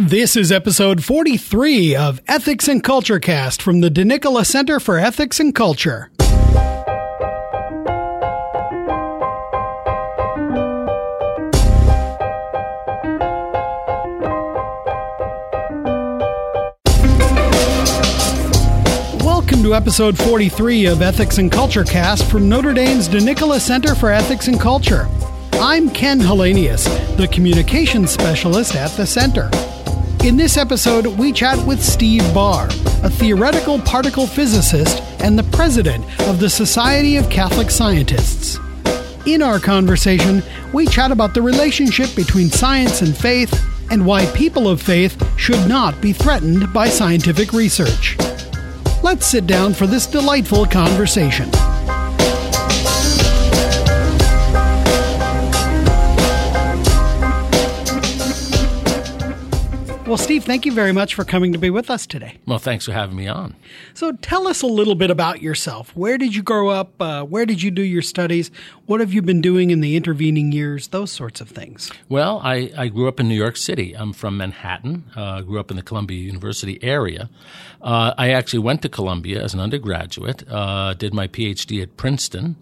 This is episode 43 of Ethics and Culture Cast from the DeNicola Center for Ethics and Culture. Welcome to episode 43 of Ethics and Culture Cast from Notre Dame's DeNicola Center for Ethics and Culture. I'm Ken Hallenius, the communications specialist at the center. In this episode, we chat with Steve Barr, a theoretical particle physicist and the president of the Society of Catholic Scientists. In our conversation, we chat about the relationship between science and faith and why people of faith should not be threatened by scientific research. Let's sit down for this delightful conversation. Steve, thank you very much for coming to be with us today. Well, thanks for having me on. So, tell us a little bit about yourself. Where did you grow up? Uh, where did you do your studies? What have you been doing in the intervening years? Those sorts of things. Well, I, I grew up in New York City. I'm from Manhattan. Uh, grew up in the Columbia University area. Uh, I actually went to Columbia as an undergraduate. Uh, did my PhD at Princeton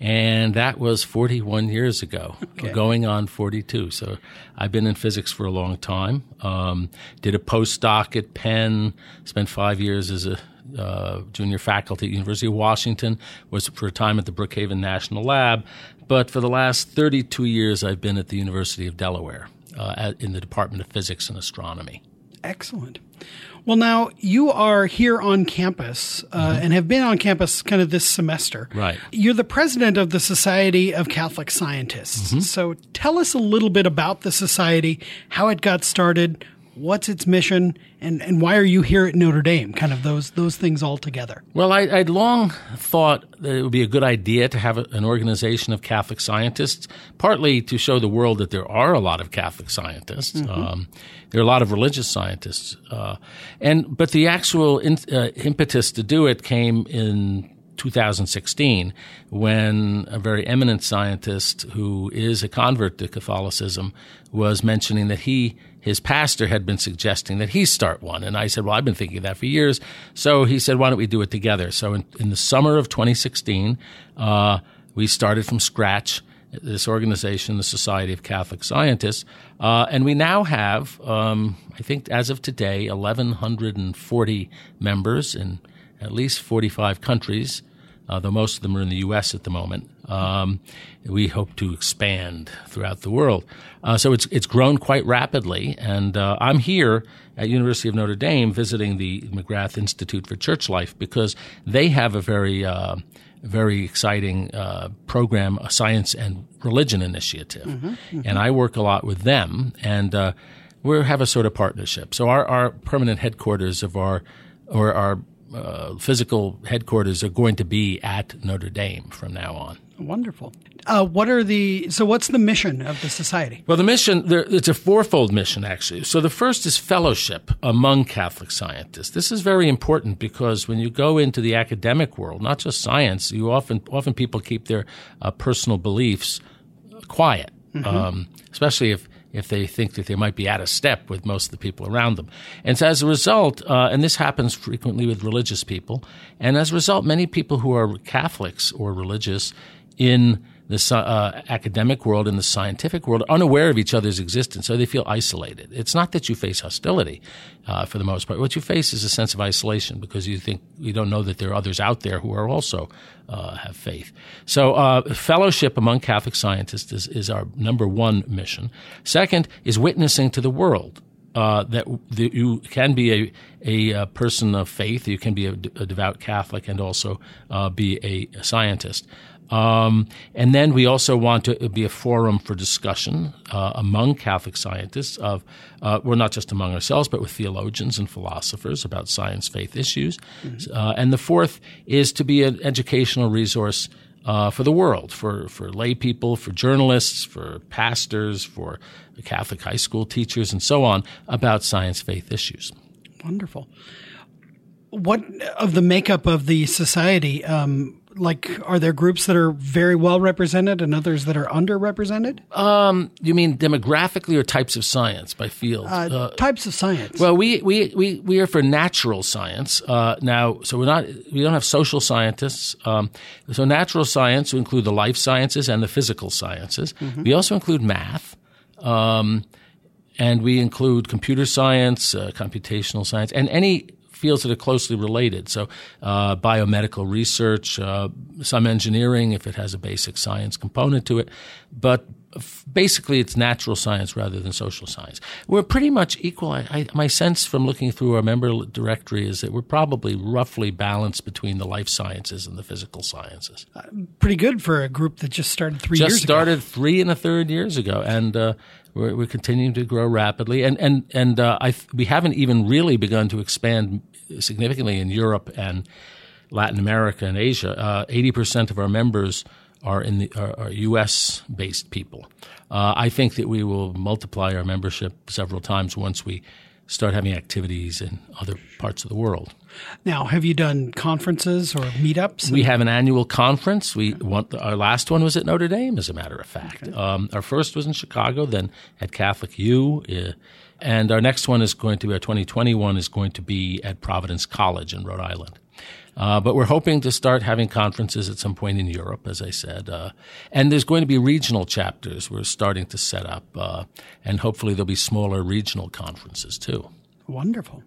and that was 41 years ago, okay. going on 42. So I've been in physics for a long time. Um, did a postdoc at Penn, spent five years as a uh, junior faculty at University of Washington, was for a time at the Brookhaven National Lab, but for the last 32 years I've been at the University of Delaware uh, at, in the Department of Physics and Astronomy. Excellent. Well, now you are here on campus uh, mm-hmm. and have been on campus kind of this semester. Right. You're the president of the Society of Catholic Scientists. Mm-hmm. So tell us a little bit about the society, how it got started, what's its mission, and, and why are you here at Notre Dame? Kind of those those things all together. Well, I, would long thought that it would be a good idea to have a, an organization of Catholic scientists, partly to show the world that there are a lot of Catholic scientists. Mm-hmm. Um, there are a lot of religious scientists, uh, and but the actual in, uh, impetus to do it came in 2016 when a very eminent scientist who is a convert to Catholicism was mentioning that he his pastor had been suggesting that he start one. And I said, Well, I've been thinking of that for years. So he said, Why don't we do it together? So in, in the summer of 2016, uh, we started from scratch this organization, the Society of Catholic Scientists. Uh, and we now have, um, I think as of today, 1,140 members in at least 45 countries uh, though most of them are in the U.S. at the moment. Um, we hope to expand throughout the world. Uh, so it's it's grown quite rapidly, and uh, I'm here at University of Notre Dame visiting the McGrath Institute for Church Life because they have a very uh, very exciting uh, program, a science and religion initiative, mm-hmm, mm-hmm. and I work a lot with them, and uh, we have a sort of partnership. So our, our permanent headquarters of our or our uh, physical headquarters are going to be at Notre Dame from now on. Wonderful. Uh, what are the so? What's the mission of the society? Well, the mission there, it's a fourfold mission actually. So the first is fellowship among Catholic scientists. This is very important because when you go into the academic world, not just science, you often often people keep their uh, personal beliefs quiet, mm-hmm. um, especially if if they think that they might be out of step with most of the people around them. And so as a result, uh, and this happens frequently with religious people, and as a result, many people who are Catholics or religious in the uh, academic world and the scientific world unaware of each other's existence, so they feel isolated. It's not that you face hostility uh, for the most part. What you face is a sense of isolation because you think you don't know that there are others out there who are also uh, have faith. So, uh, fellowship among Catholic scientists is, is our number one mission. Second is witnessing to the world. Uh, that the, you can be a, a, a, person of faith, you can be a, a devout Catholic, and also uh, be a, a scientist. Um, and then we also want to be a forum for discussion uh, among Catholic scientists of, uh, well, not just among ourselves, but with theologians and philosophers about science faith issues. Mm-hmm. Uh, and the fourth is to be an educational resource uh, for the world, for, for lay people, for journalists, for pastors, for Catholic high school teachers, and so on about science faith issues. Wonderful. What of the makeup of the society? Um, like are there groups that are very well represented and others that are underrepresented? Um, you mean demographically or types of science by field? Uh, uh, types of science. Well, we, we, we, we are for natural science uh, now. So we're not we don't have social scientists. Um, so natural science will include the life sciences and the physical sciences. Mm-hmm. We also include math. Um, and we include computer science, uh, computational science, and any fields that are closely related. So, uh, biomedical research, uh, some engineering if it has a basic science component to it, but basically it's natural science rather than social science. We're pretty much equal. I, I, my sense from looking through our member directory is that we're probably roughly balanced between the life sciences and the physical sciences. Uh, pretty good for a group that just started three just years started ago. Just started three and a third years ago, and uh, we're, we're, continuing to grow rapidly, and and and uh, I, we haven't even really begun to expand significantly in Europe and Latin America and Asia. Uh, eighty percent of our members are in the are, are U.S. based people. Uh, I think that we will multiply our membership several times once we start having activities in other parts of the world. Now, have you done conferences or meetups? We have an annual conference. We want our last one was at Notre Dame, as a matter of fact. Okay. Um, our first was in Chicago, then at Catholic U, uh, and our next one is going to be our 2021 is going to be at Providence College in Rhode Island. Uh, but we're hoping to start having conferences at some point in Europe, as I said. Uh, and there's going to be regional chapters we're starting to set up. Uh, and hopefully there'll be smaller regional conferences too. Wonderful.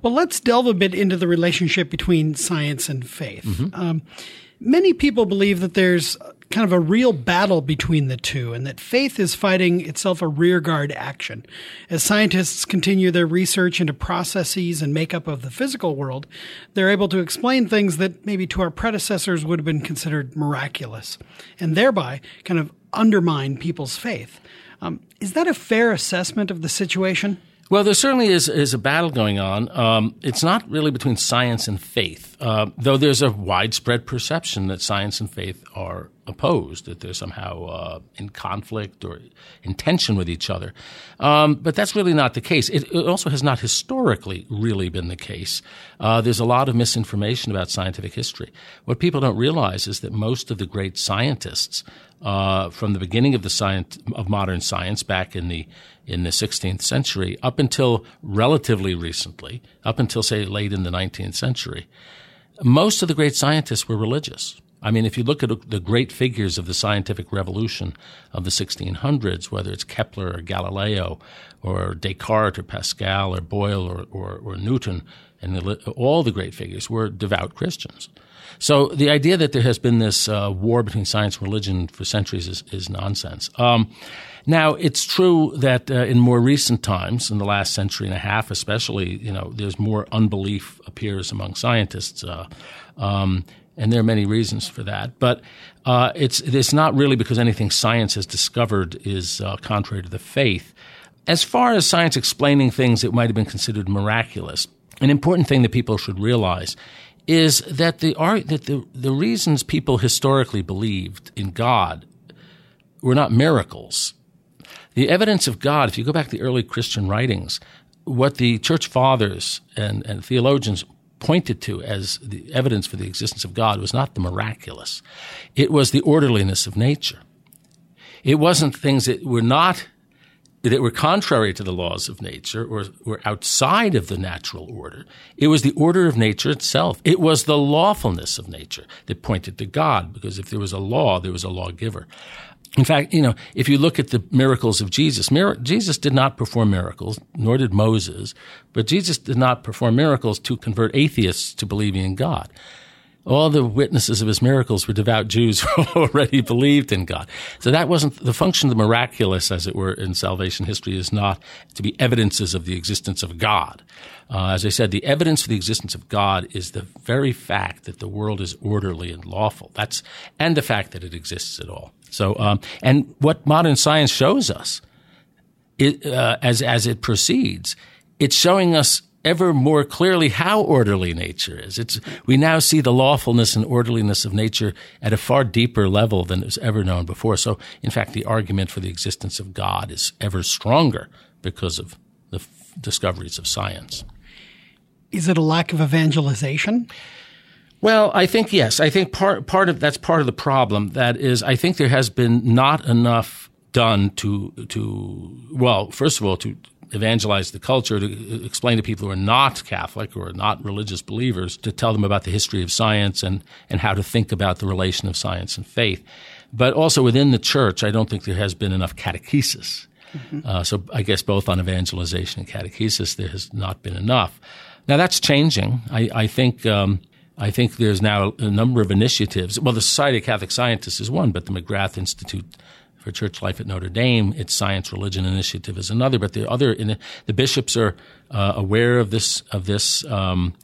Well, let's delve a bit into the relationship between science and faith. Mm-hmm. Um, many people believe that there's kind of a real battle between the two, and that faith is fighting itself a rearguard action. As scientists continue their research into processes and makeup of the physical world, they're able to explain things that maybe to our predecessors would have been considered miraculous, and thereby kind of undermine people's faith. Um, is that a fair assessment of the situation? Well, there certainly is, is a battle going on. Um, it's not really between science and faith, uh, though there's a widespread perception that science and faith are opposed, that they're somehow uh, in conflict or in tension with each other. Um, but that's really not the case. It, it, also has not historically really been the case. Uh, there's a lot of misinformation about scientific history. What people don't realize is that most of the great scientists uh, from the beginning of the science of modern science back in the in the 16th century up until relatively recently, up until say late in the 19th century, most of the great scientists were religious. I mean, if you look at the great figures of the scientific revolution of the 1600s, whether it's Kepler or Galileo or Descartes or Pascal or Boyle or, or, or Newton, and all the great figures were devout Christians. So the idea that there has been this uh, war between science and religion for centuries is, is nonsense. Um, now, it's true that uh, in more recent times, in the last century and a half especially, you know, there's more unbelief appears among scientists. Uh, um, and there are many reasons for that. But uh, it's it's not really because anything science has discovered is uh, contrary to the faith. As far as science explaining things that might have been considered miraculous, an important thing that people should realize is that the art that the, the reasons people historically believed in God were not miracles. The evidence of God, if you go back to the early Christian writings, what the church fathers and, and theologians pointed to as the evidence for the existence of God was not the miraculous. It was the orderliness of nature. It wasn't things that were not that were contrary to the laws of nature or were outside of the natural order. It was the order of nature itself. It was the lawfulness of nature that pointed to God, because if there was a law, there was a lawgiver. In fact, you know, if you look at the miracles of Jesus, Jesus did not perform miracles, nor did Moses, but Jesus did not perform miracles to convert atheists to believing in God. All the witnesses of his miracles were devout Jews who already believed in God. So that wasn't the function of the miraculous, as it were, in salvation history is not to be evidences of the existence of God. Uh, as I said, the evidence for the existence of God is the very fact that the world is orderly and lawful. That's and the fact that it exists at all. So, um, and what modern science shows us, it, uh, as as it proceeds, it's showing us ever more clearly how orderly nature is. It's, we now see the lawfulness and orderliness of nature at a far deeper level than was ever known before. So, in fact, the argument for the existence of God is ever stronger because of the f- discoveries of science. Is it a lack of evangelization? Well, I think yes. I think part part of that's part of the problem. That is, I think there has been not enough done to to well, first of all, to evangelize the culture, to explain to people who are not Catholic or not religious believers, to tell them about the history of science and and how to think about the relation of science and faith. But also within the church, I don't think there has been enough catechesis. Mm-hmm. Uh, so I guess both on evangelization and catechesis, there has not been enough. Now that's changing. I, I think. Um, I think there's now a number of initiatives. Well, the Society of Catholic Scientists is one, but the McGrath Institute for Church Life at Notre Dame, its Science Religion Initiative is another. But the other, the, the, bishops are uh, aware of this of this um,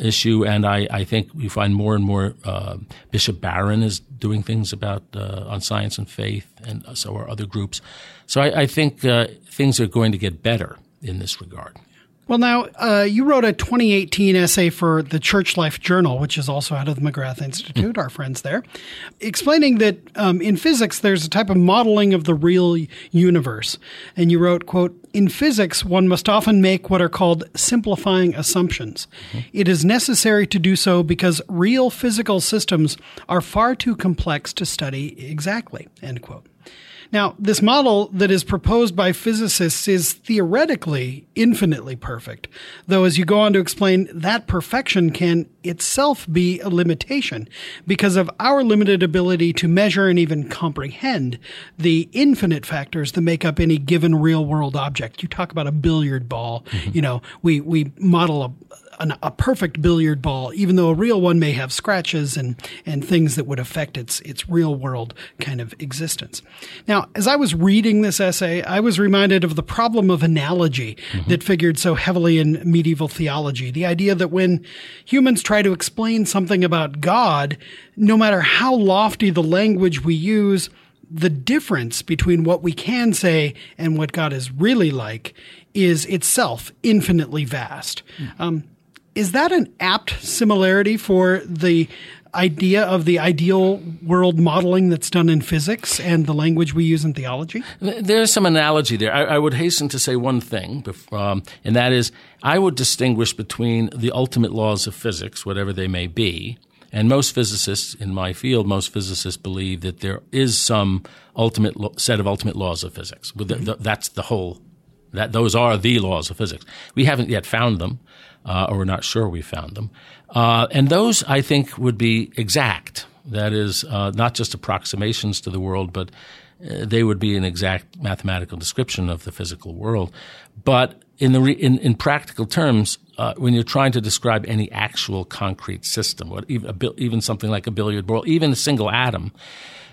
issue, and I, I, think we find more and more. Uh, Bishop Barron is doing things about uh, on science and faith, and so are other groups. So I, I think uh, things are going to get better in this regard. Well, now, uh, you wrote a 2018 essay for the Church Life Journal, which is also out of the McGrath Institute, our friends there, explaining that um, in physics there's a type of modeling of the real universe. And you wrote, quote, in physics, one must often make what are called simplifying assumptions. Mm-hmm. It is necessary to do so because real physical systems are far too complex to study exactly, end quote. Now, this model that is proposed by physicists is theoretically infinitely perfect, though as you go on to explain, that perfection can itself be a limitation because of our limited ability to measure and even comprehend the infinite factors that make up any given real world object. You talk about a billiard ball, mm-hmm. you know, we, we model a, an, a perfect billiard ball, even though a real one may have scratches and, and things that would affect its, its real world kind of existence. Now, as I was reading this essay, I was reminded of the problem of analogy mm-hmm. that figured so heavily in medieval theology. The idea that when humans try to explain something about God, no matter how lofty the language we use, the difference between what we can say and what God is really like is itself infinitely vast. Mm. Um, is that an apt similarity for the idea of the ideal world modeling that's done in physics and the language we use in theology? There's some analogy there. I, I would hasten to say one thing, um, and that is I would distinguish between the ultimate laws of physics, whatever they may be, and most physicists in my field, most physicists believe that there is some ultimate lo- set of ultimate laws of physics. That's the whole. That those are the laws of physics. We haven't yet found them uh, or we're not sure we found them. Uh, and those, I think, would be exact. That is, uh, not just approximations to the world, but uh, they would be an exact mathematical description of the physical world. But in, the re- in, in practical terms, uh, when you're trying to describe any actual concrete system, what, even, even something like a billiard ball, even a single atom,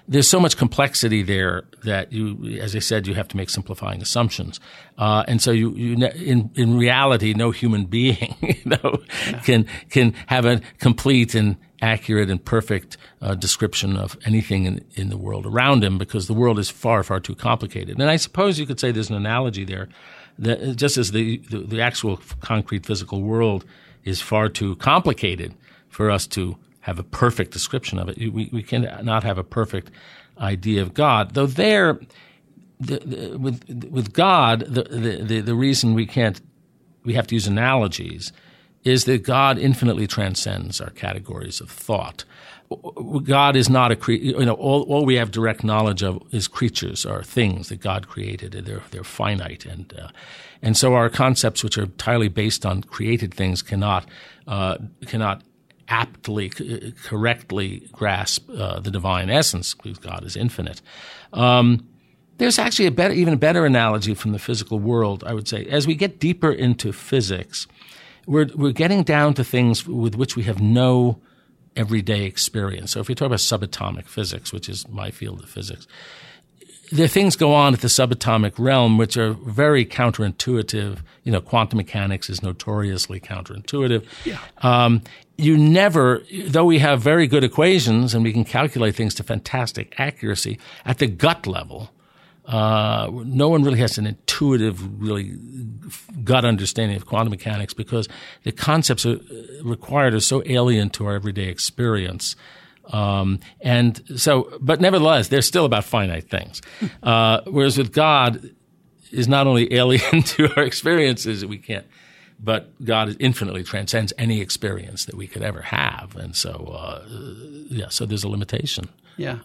there's so much complexity there that you, as I said, you have to make simplifying assumptions, uh, and so you, you, in in reality, no human being, you know, yeah. can can have a complete and accurate and perfect uh, description of anything in, in the world around him because the world is far far too complicated. And I suppose you could say there's an analogy there, that just as the, the, the actual concrete physical world is far too complicated for us to have a perfect description of it. We, we cannot have a perfect idea of God, though there, the, the, with with God, the, the the reason we can't we have to use analogies is that God infinitely transcends our categories of thought. God is not a cre- you know all, all we have direct knowledge of is creatures or things that God created. and They're they're finite and uh, and so our concepts, which are entirely based on created things, cannot uh, cannot aptly, correctly grasp uh, the divine essence because God is infinite. Um, there's actually a better, even a better analogy from the physical world, I would say. As we get deeper into physics, we're, we're getting down to things with which we have no everyday experience. So if we talk about subatomic physics, which is my field of physics, there things go on at the subatomic realm which are very counterintuitive. You know, quantum mechanics is notoriously counterintuitive. Yeah. Um, you never, though we have very good equations and we can calculate things to fantastic accuracy at the gut level, uh, no one really has an intuitive, really gut understanding of quantum mechanics because the concepts are, required are so alien to our everyday experience. Um, and so, but nevertheless, they're still about finite things. Uh, whereas with God, is not only alien to our experiences, we can't but God infinitely transcends any experience that we could ever have, and so uh, yeah, so there's a limitation. Yeah.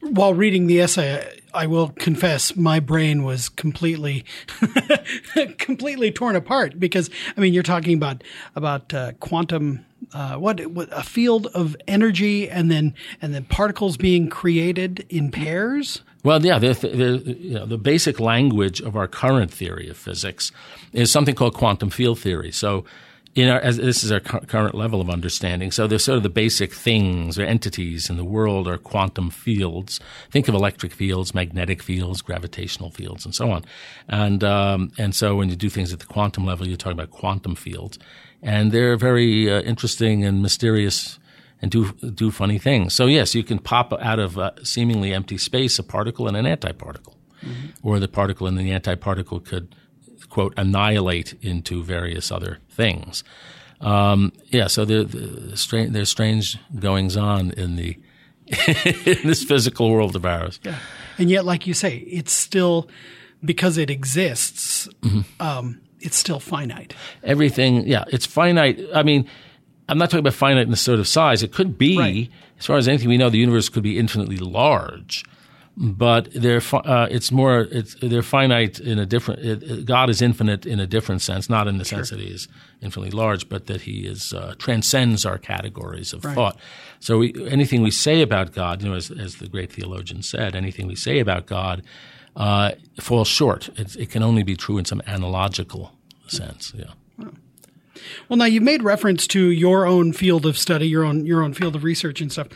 While reading the essay, I will confess my brain was completely, completely torn apart because I mean you're talking about about uh, quantum, uh, what, what a field of energy, and then and then particles being created in pairs. Well, yeah, you know, the basic language of our current theory of physics is something called quantum field theory. So, in our, as, this is our cu- current level of understanding. So, there's sort of the basic things or entities in the world are quantum fields. Think of electric fields, magnetic fields, gravitational fields, and so on. And um, and so, when you do things at the quantum level, you're talking about quantum fields, and they're very uh, interesting and mysterious and do do funny things. So yes, you can pop out of uh, seemingly empty space a particle and an antiparticle, mm-hmm. or the particle and the antiparticle could quote annihilate into various other things. Um, yeah, so the, the strange, there's strange goings on in the in this physical world of ours. Yeah. And yet, like you say, it's still because it exists. Mm-hmm. Um, it's still finite. Everything, yeah, it's finite. I mean I'm not talking about finite in the sort of size. It could be, right. as far as anything we know, the universe could be infinitely large, but they're uh, it's more it's they're finite in a different. It, God is infinite in a different sense, not in the sure. sense that He is infinitely large, but that He is uh, transcends our categories of right. thought. So we, anything we say about God, you know, as, as the great theologian said, anything we say about God uh, falls short. It, it, can only be true in some analogical sense. Yeah. Well, now you've made reference to your own field of study, your own your own field of research and stuff.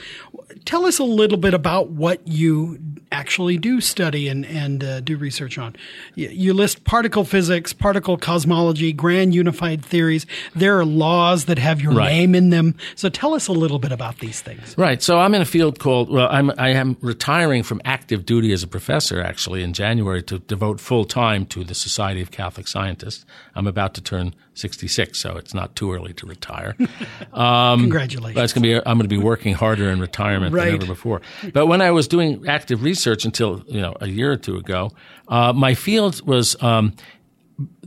Tell us a little bit about what you actually do study and and uh, do research on. You, you, list particle physics, particle cosmology, grand unified theories. There are laws that have your right. name in them. So tell us a little bit about these things. Right. So I'm in a field called well, I'm I am retiring from active duty as a professor actually in January to devote full time to the Society of Catholic Scientists. I'm about to turn 66, so it's not too early to retire. Um, Congratulations! But it's to be I'm going to be working harder in retirement right. than ever before. But when I was doing active research until you know a year or two ago, uh, my field was. Um,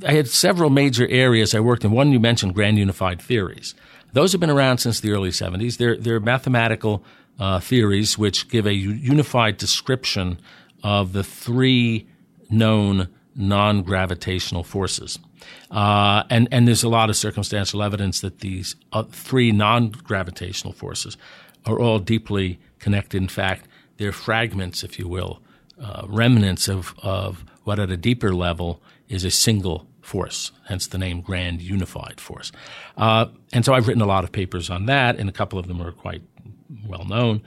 I had several major areas I worked in. One you mentioned, grand unified theories. Those have been around since the early 70s. They're, they're mathematical uh, theories which give a unified description of the three known non gravitational forces. Uh, and, and there's a lot of circumstantial evidence that these uh, three non gravitational forces are all deeply connected. In fact, they're fragments, if you will, uh, remnants of, of what at a deeper level is a single force, hence the name Grand Unified Force. Uh, and so I've written a lot of papers on that, and a couple of them are quite well known.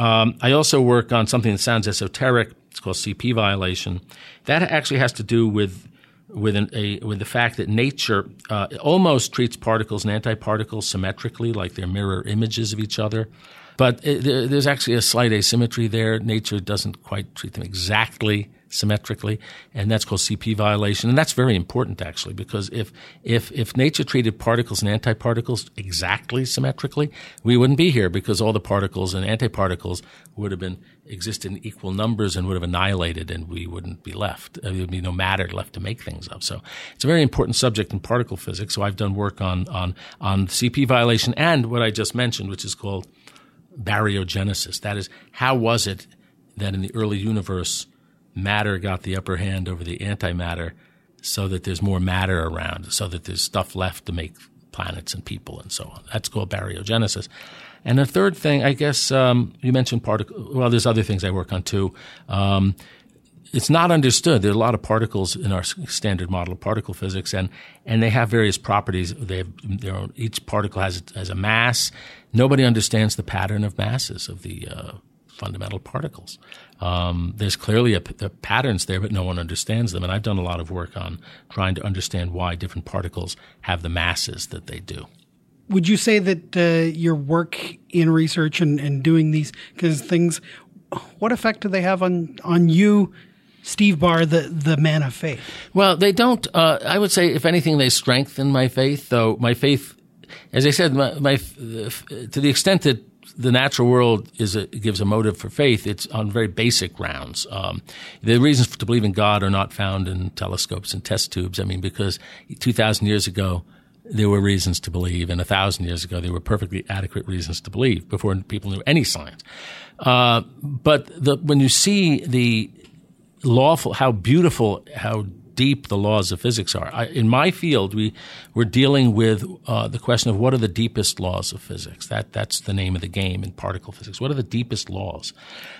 Um, I also work on something that sounds esoteric. It's called CP violation. That actually has to do with with an, a with the fact that nature uh, almost treats particles and antiparticles symmetrically, like they're mirror images of each other. But it, there's actually a slight asymmetry there. Nature doesn't quite treat them exactly symmetrically, and that's called CP violation. And that's very important actually, because if if if nature treated particles and antiparticles exactly symmetrically, we wouldn't be here because all the particles and antiparticles would have been exist in equal numbers and would have annihilated, and we wouldn't be left. There would be no matter left to make things of. So it's a very important subject in particle physics. So I've done work on on on CP violation and what I just mentioned, which is called baryogenesis. That is, how was it that in the early universe matter got the upper hand over the antimatter so that there's more matter around, so that there's stuff left to make planets and people and so on. That's called baryogenesis. And the third thing, I guess um, you mentioned particle. Well, there's other things I work on too. Um, it's not understood. There are a lot of particles in our standard model of particle physics, and, and they have various properties. They have their own, each particle has, has a mass. Nobody understands the pattern of masses of the uh, fundamental particles. Um, there's clearly a, a patterns there, but no one understands them. And I've done a lot of work on trying to understand why different particles have the masses that they do. Would you say that uh, your work in research and, and doing these because things, what effect do they have on on you? Steve Barr, the, the man of faith? Well, they don't. Uh, I would say, if anything, they strengthen my faith. Though my faith, as I said, my, my to the extent that the natural world is a, gives a motive for faith, it's on very basic grounds. Um, the reasons to believe in God are not found in telescopes and test tubes. I mean, because 2,000 years ago, there were reasons to believe, and a thousand years ago, there were perfectly adequate reasons to believe before people knew any science. Uh, but the, when you see the lawful, how beautiful, how deep the laws of physics are. I, in my field, we we're dealing with uh, the question of what are the deepest laws of physics. That that's the name of the game in particle physics. What are the deepest laws?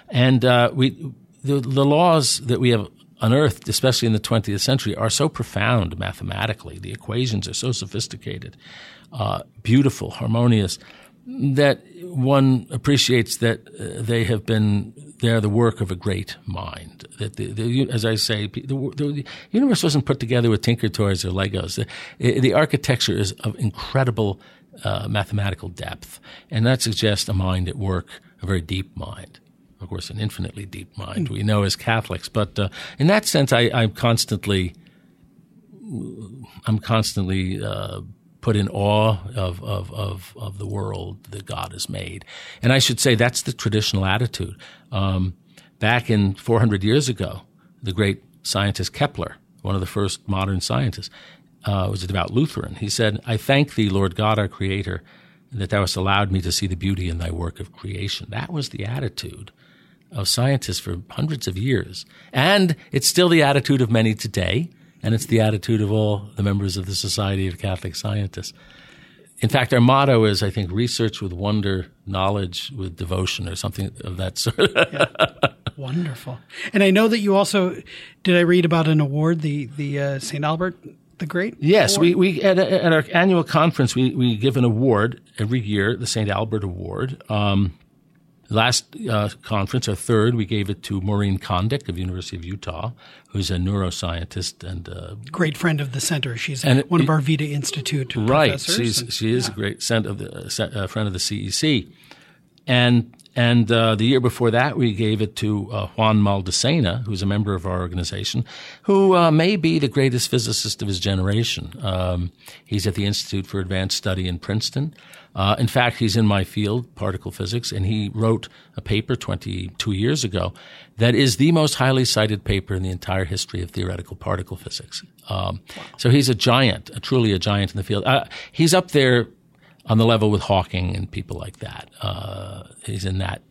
And uh, we the, the laws that we have unearthed, especially in the 20th century, are so profound mathematically. The equations are so sophisticated, uh, beautiful, harmonious, that one appreciates that uh, they have been they're the work of a great mind. That the, the, as I say, the, the, universe wasn't put together with Tinker Toys or Legos. The, architecture is of incredible uh, mathematical depth, and that suggests a mind at work, a very deep mind. Of course, an infinitely deep mind. We know as Catholics, but uh, in that sense, I, I'm constantly, I'm constantly. Uh, put in awe of, of, of, of, the world that God has made. And I should say that's the traditional attitude. Um, back in 400 years ago, the great scientist Kepler, one of the first modern scientists, uh, was a devout Lutheran. He said, I thank thee, Lord God, our Creator, that thou hast allowed me to see the beauty in thy work of creation. That was the attitude of scientists for hundreds of years. And it's still the attitude of many today and it's the attitude of all the members of the Society of Catholic Scientists. In fact, our motto is, I think, research with wonder, knowledge with devotion, or something of that sort. yeah. Wonderful. And I know that you also did. I read about an award, the the uh, Saint Albert the Great. Yes, award? we we at, at, our annual conference we we give an award every year, the Saint Albert Award. Um, Last uh, conference, our third, we gave it to Maureen Condic of University of Utah, who's a neuroscientist and uh, great friend of the center. She's and one it, of our Vita Institute right. professors. She's, and, she is yeah. a great friend of the uh, friend of the CEC, and and uh, the year before that, we gave it to uh, Juan Maldacena, who's a member of our organization, who uh, may be the greatest physicist of his generation. Um, he's at the Institute for Advanced Study in Princeton. Uh, in fact, he's in my field, particle physics, and he wrote a paper 22 years ago that is the most highly cited paper in the entire history of theoretical particle physics. Um, so he's a giant, a, truly a giant in the field. Uh, he's up there on the level with Hawking and people like that. Uh, he's in that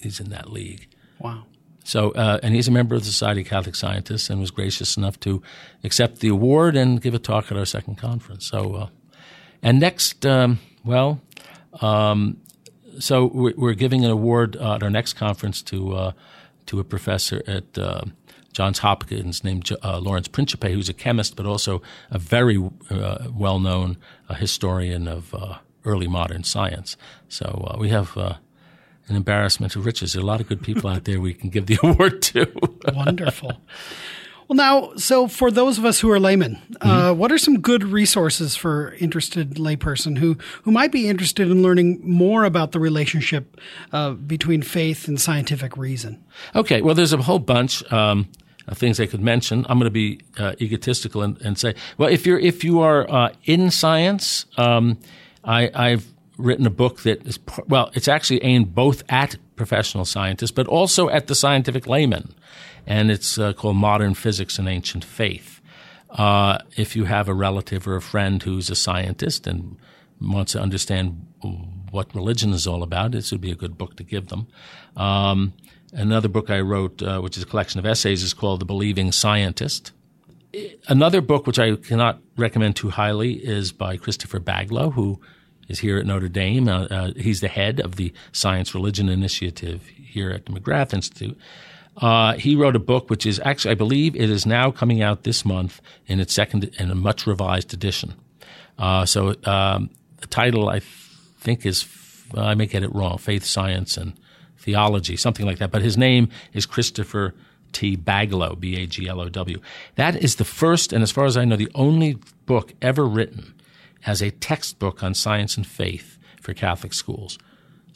he's in that league. Wow. So, uh, and he's a member of the Society of Catholic Scientists and was gracious enough to accept the award and give a talk at our second conference. So, uh, and next, um, well, um, so we're, giving an award uh, at our next conference to uh, to a professor at uh, Johns Hopkins named uh, Lawrence Principe, who's a chemist but also a very uh, well known uh, historian of early modern science. So we have an embarrassment of riches. There are a lot of good people out there we can give the award to. Wonderful. Well, now, so for those of us who are laymen, uh, mm-hmm. uh, what are some good resources for interested layperson who who might be interested in learning more about the relationship uh, between faith and scientific reason? Okay, well, there's a whole bunch. Um, of things I could mention. I'm going to be uh, egotistical and, and, say, well, if you're if you are uh, in science, um, I, I've written a book that is well, it's actually aimed both at professional scientists, but also at the scientific layman and it's uh, called Modern Physics and Ancient Faith. Uh, if you have a relative or a friend who's a scientist and wants to understand what religion is all about, this would be a good book to give them. Um, another book I wrote, uh, which is a collection of essays, is called The Believing Scientist. Another book which I cannot recommend too highly is by Christopher Baglow, who is here at Notre Dame. Uh, uh, he's the head of the Science Religion Initiative here at the McGrath Institute. Uh, he wrote a book, which is actually, I believe, it is now coming out this month in its second and a much revised edition. Uh, so um, the title, I think, is I may get it wrong: Faith, Science, and Theology, something like that. But his name is Christopher T. Baglow, B A G L O W. That is the first, and as far as I know, the only book ever written as a textbook on science and faith for Catholic schools.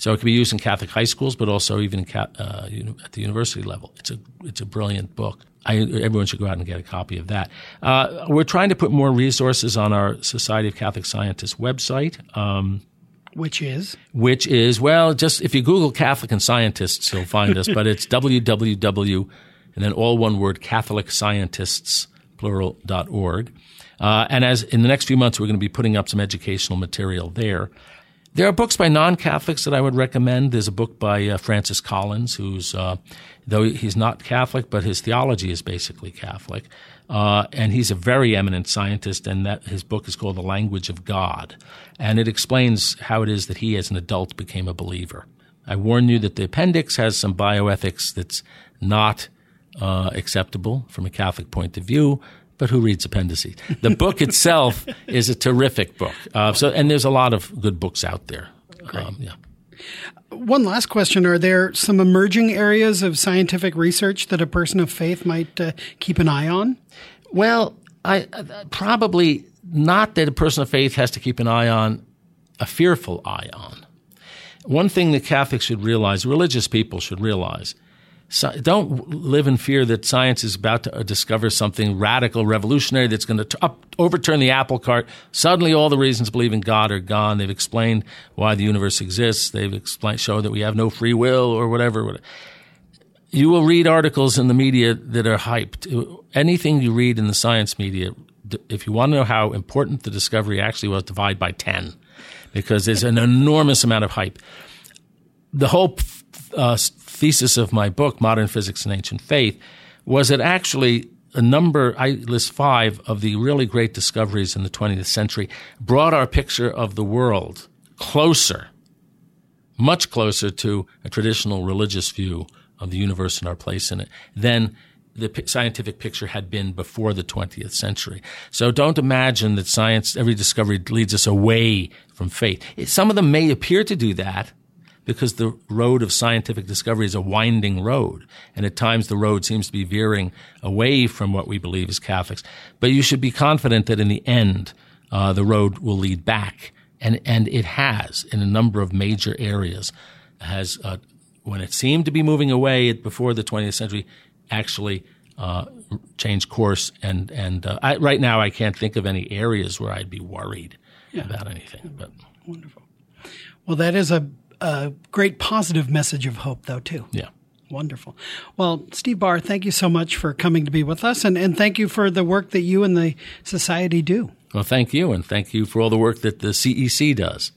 So it can be used in Catholic high schools, but also even uh, at the university level. It's a it's a brilliant book. I, everyone should go out and get a copy of that. Uh, we're trying to put more resources on our Society of Catholic Scientists website. Um, Which is? Which is, well, just if you Google Catholic and scientists, you'll find us, but it's www, and then all one word, Catholic Scientists, plural.org. Uh, and as in the next few months, we're going to be putting up some educational material there. There are books by non-Catholics that I would recommend. There's a book by uh, Francis Collins, who's, uh, though he's not Catholic, but his theology is basically Catholic. Uh, and he's a very eminent scientist, and that his book is called The Language of God. And it explains how it is that he, as an adult, became a believer. I warn you that the appendix has some bioethics that's not uh, acceptable from a Catholic point of view, but who reads appendices? The book itself is a terrific book. Uh, so, and there's a lot of good books out there. Um, yeah. One last question: Are there some emerging areas of scientific research that a person of faith might uh, keep an eye on? Well, I uh, probably not that a person of faith has to keep an eye on, a fearful eye on. One thing that Catholics should realize, religious people should realize, don't live in fear that science is about to uh, discover something radical, revolutionary that's going to up, overturn the apple cart. Suddenly, all the reasons to believe in God are gone. They've explained why the universe exists. They've explained, show that we have no free will or whatever. You will read articles in the media that are hyped. Anything you read in the science media, if you want to know how important the discovery actually was, divide by 10 because there's an enormous amount of hype. The whole uh, thesis of my book, Modern Physics and Ancient Faith, was that actually a number, I list five of the really great discoveries in the 20th century, brought our picture of the world closer, much closer to a traditional religious view of the universe and our place in it than the scientific picture had been before the 20th century. So don't imagine that science, every discovery leads us away from faith. Some of them may appear to do that, because the road of scientific discovery is a winding road. And at times the road seems to be veering away from what we believe as Catholics. But you should be confident that in the end, uh, the road will lead back. And, and it has in a number of major areas. Has, uh, when it seemed to be moving away before the 20th century, actually uh, changed course. And, and uh, I, right now, I can't think of any areas where I'd be worried yeah. about anything. But Wonderful. Well, that is a a great positive message of hope, though, too. Yeah. Wonderful. Well, Steve Barr, thank you so much for coming to be with us, and, and thank you for the work that you and the society do. Well, thank you, and thank you for all the work that the CEC does.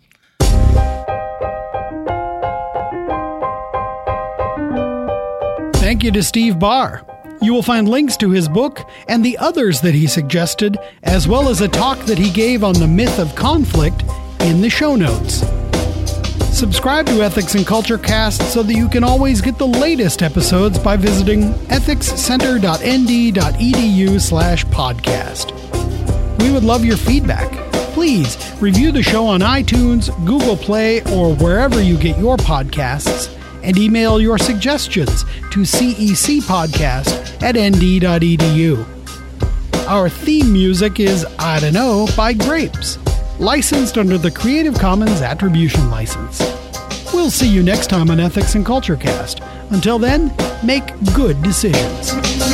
Thank you to Steve Barr. You will find links to his book and the others that he suggested, as well as a talk that he gave on the myth of conflict in the show notes. Subscribe to Ethics and Culture Cast so that you can always get the latest episodes by visiting ethicscenter.nd.edu slash podcast. We would love your feedback. Please review the show on iTunes, Google Play, or wherever you get your podcasts, and email your suggestions to cecpodcast at nd.edu. Our theme music is I Don't Know by Grapes licensed under the Creative Commons Attribution License. We'll see you next time on Ethics and Culture Cast. Until then, make good decisions.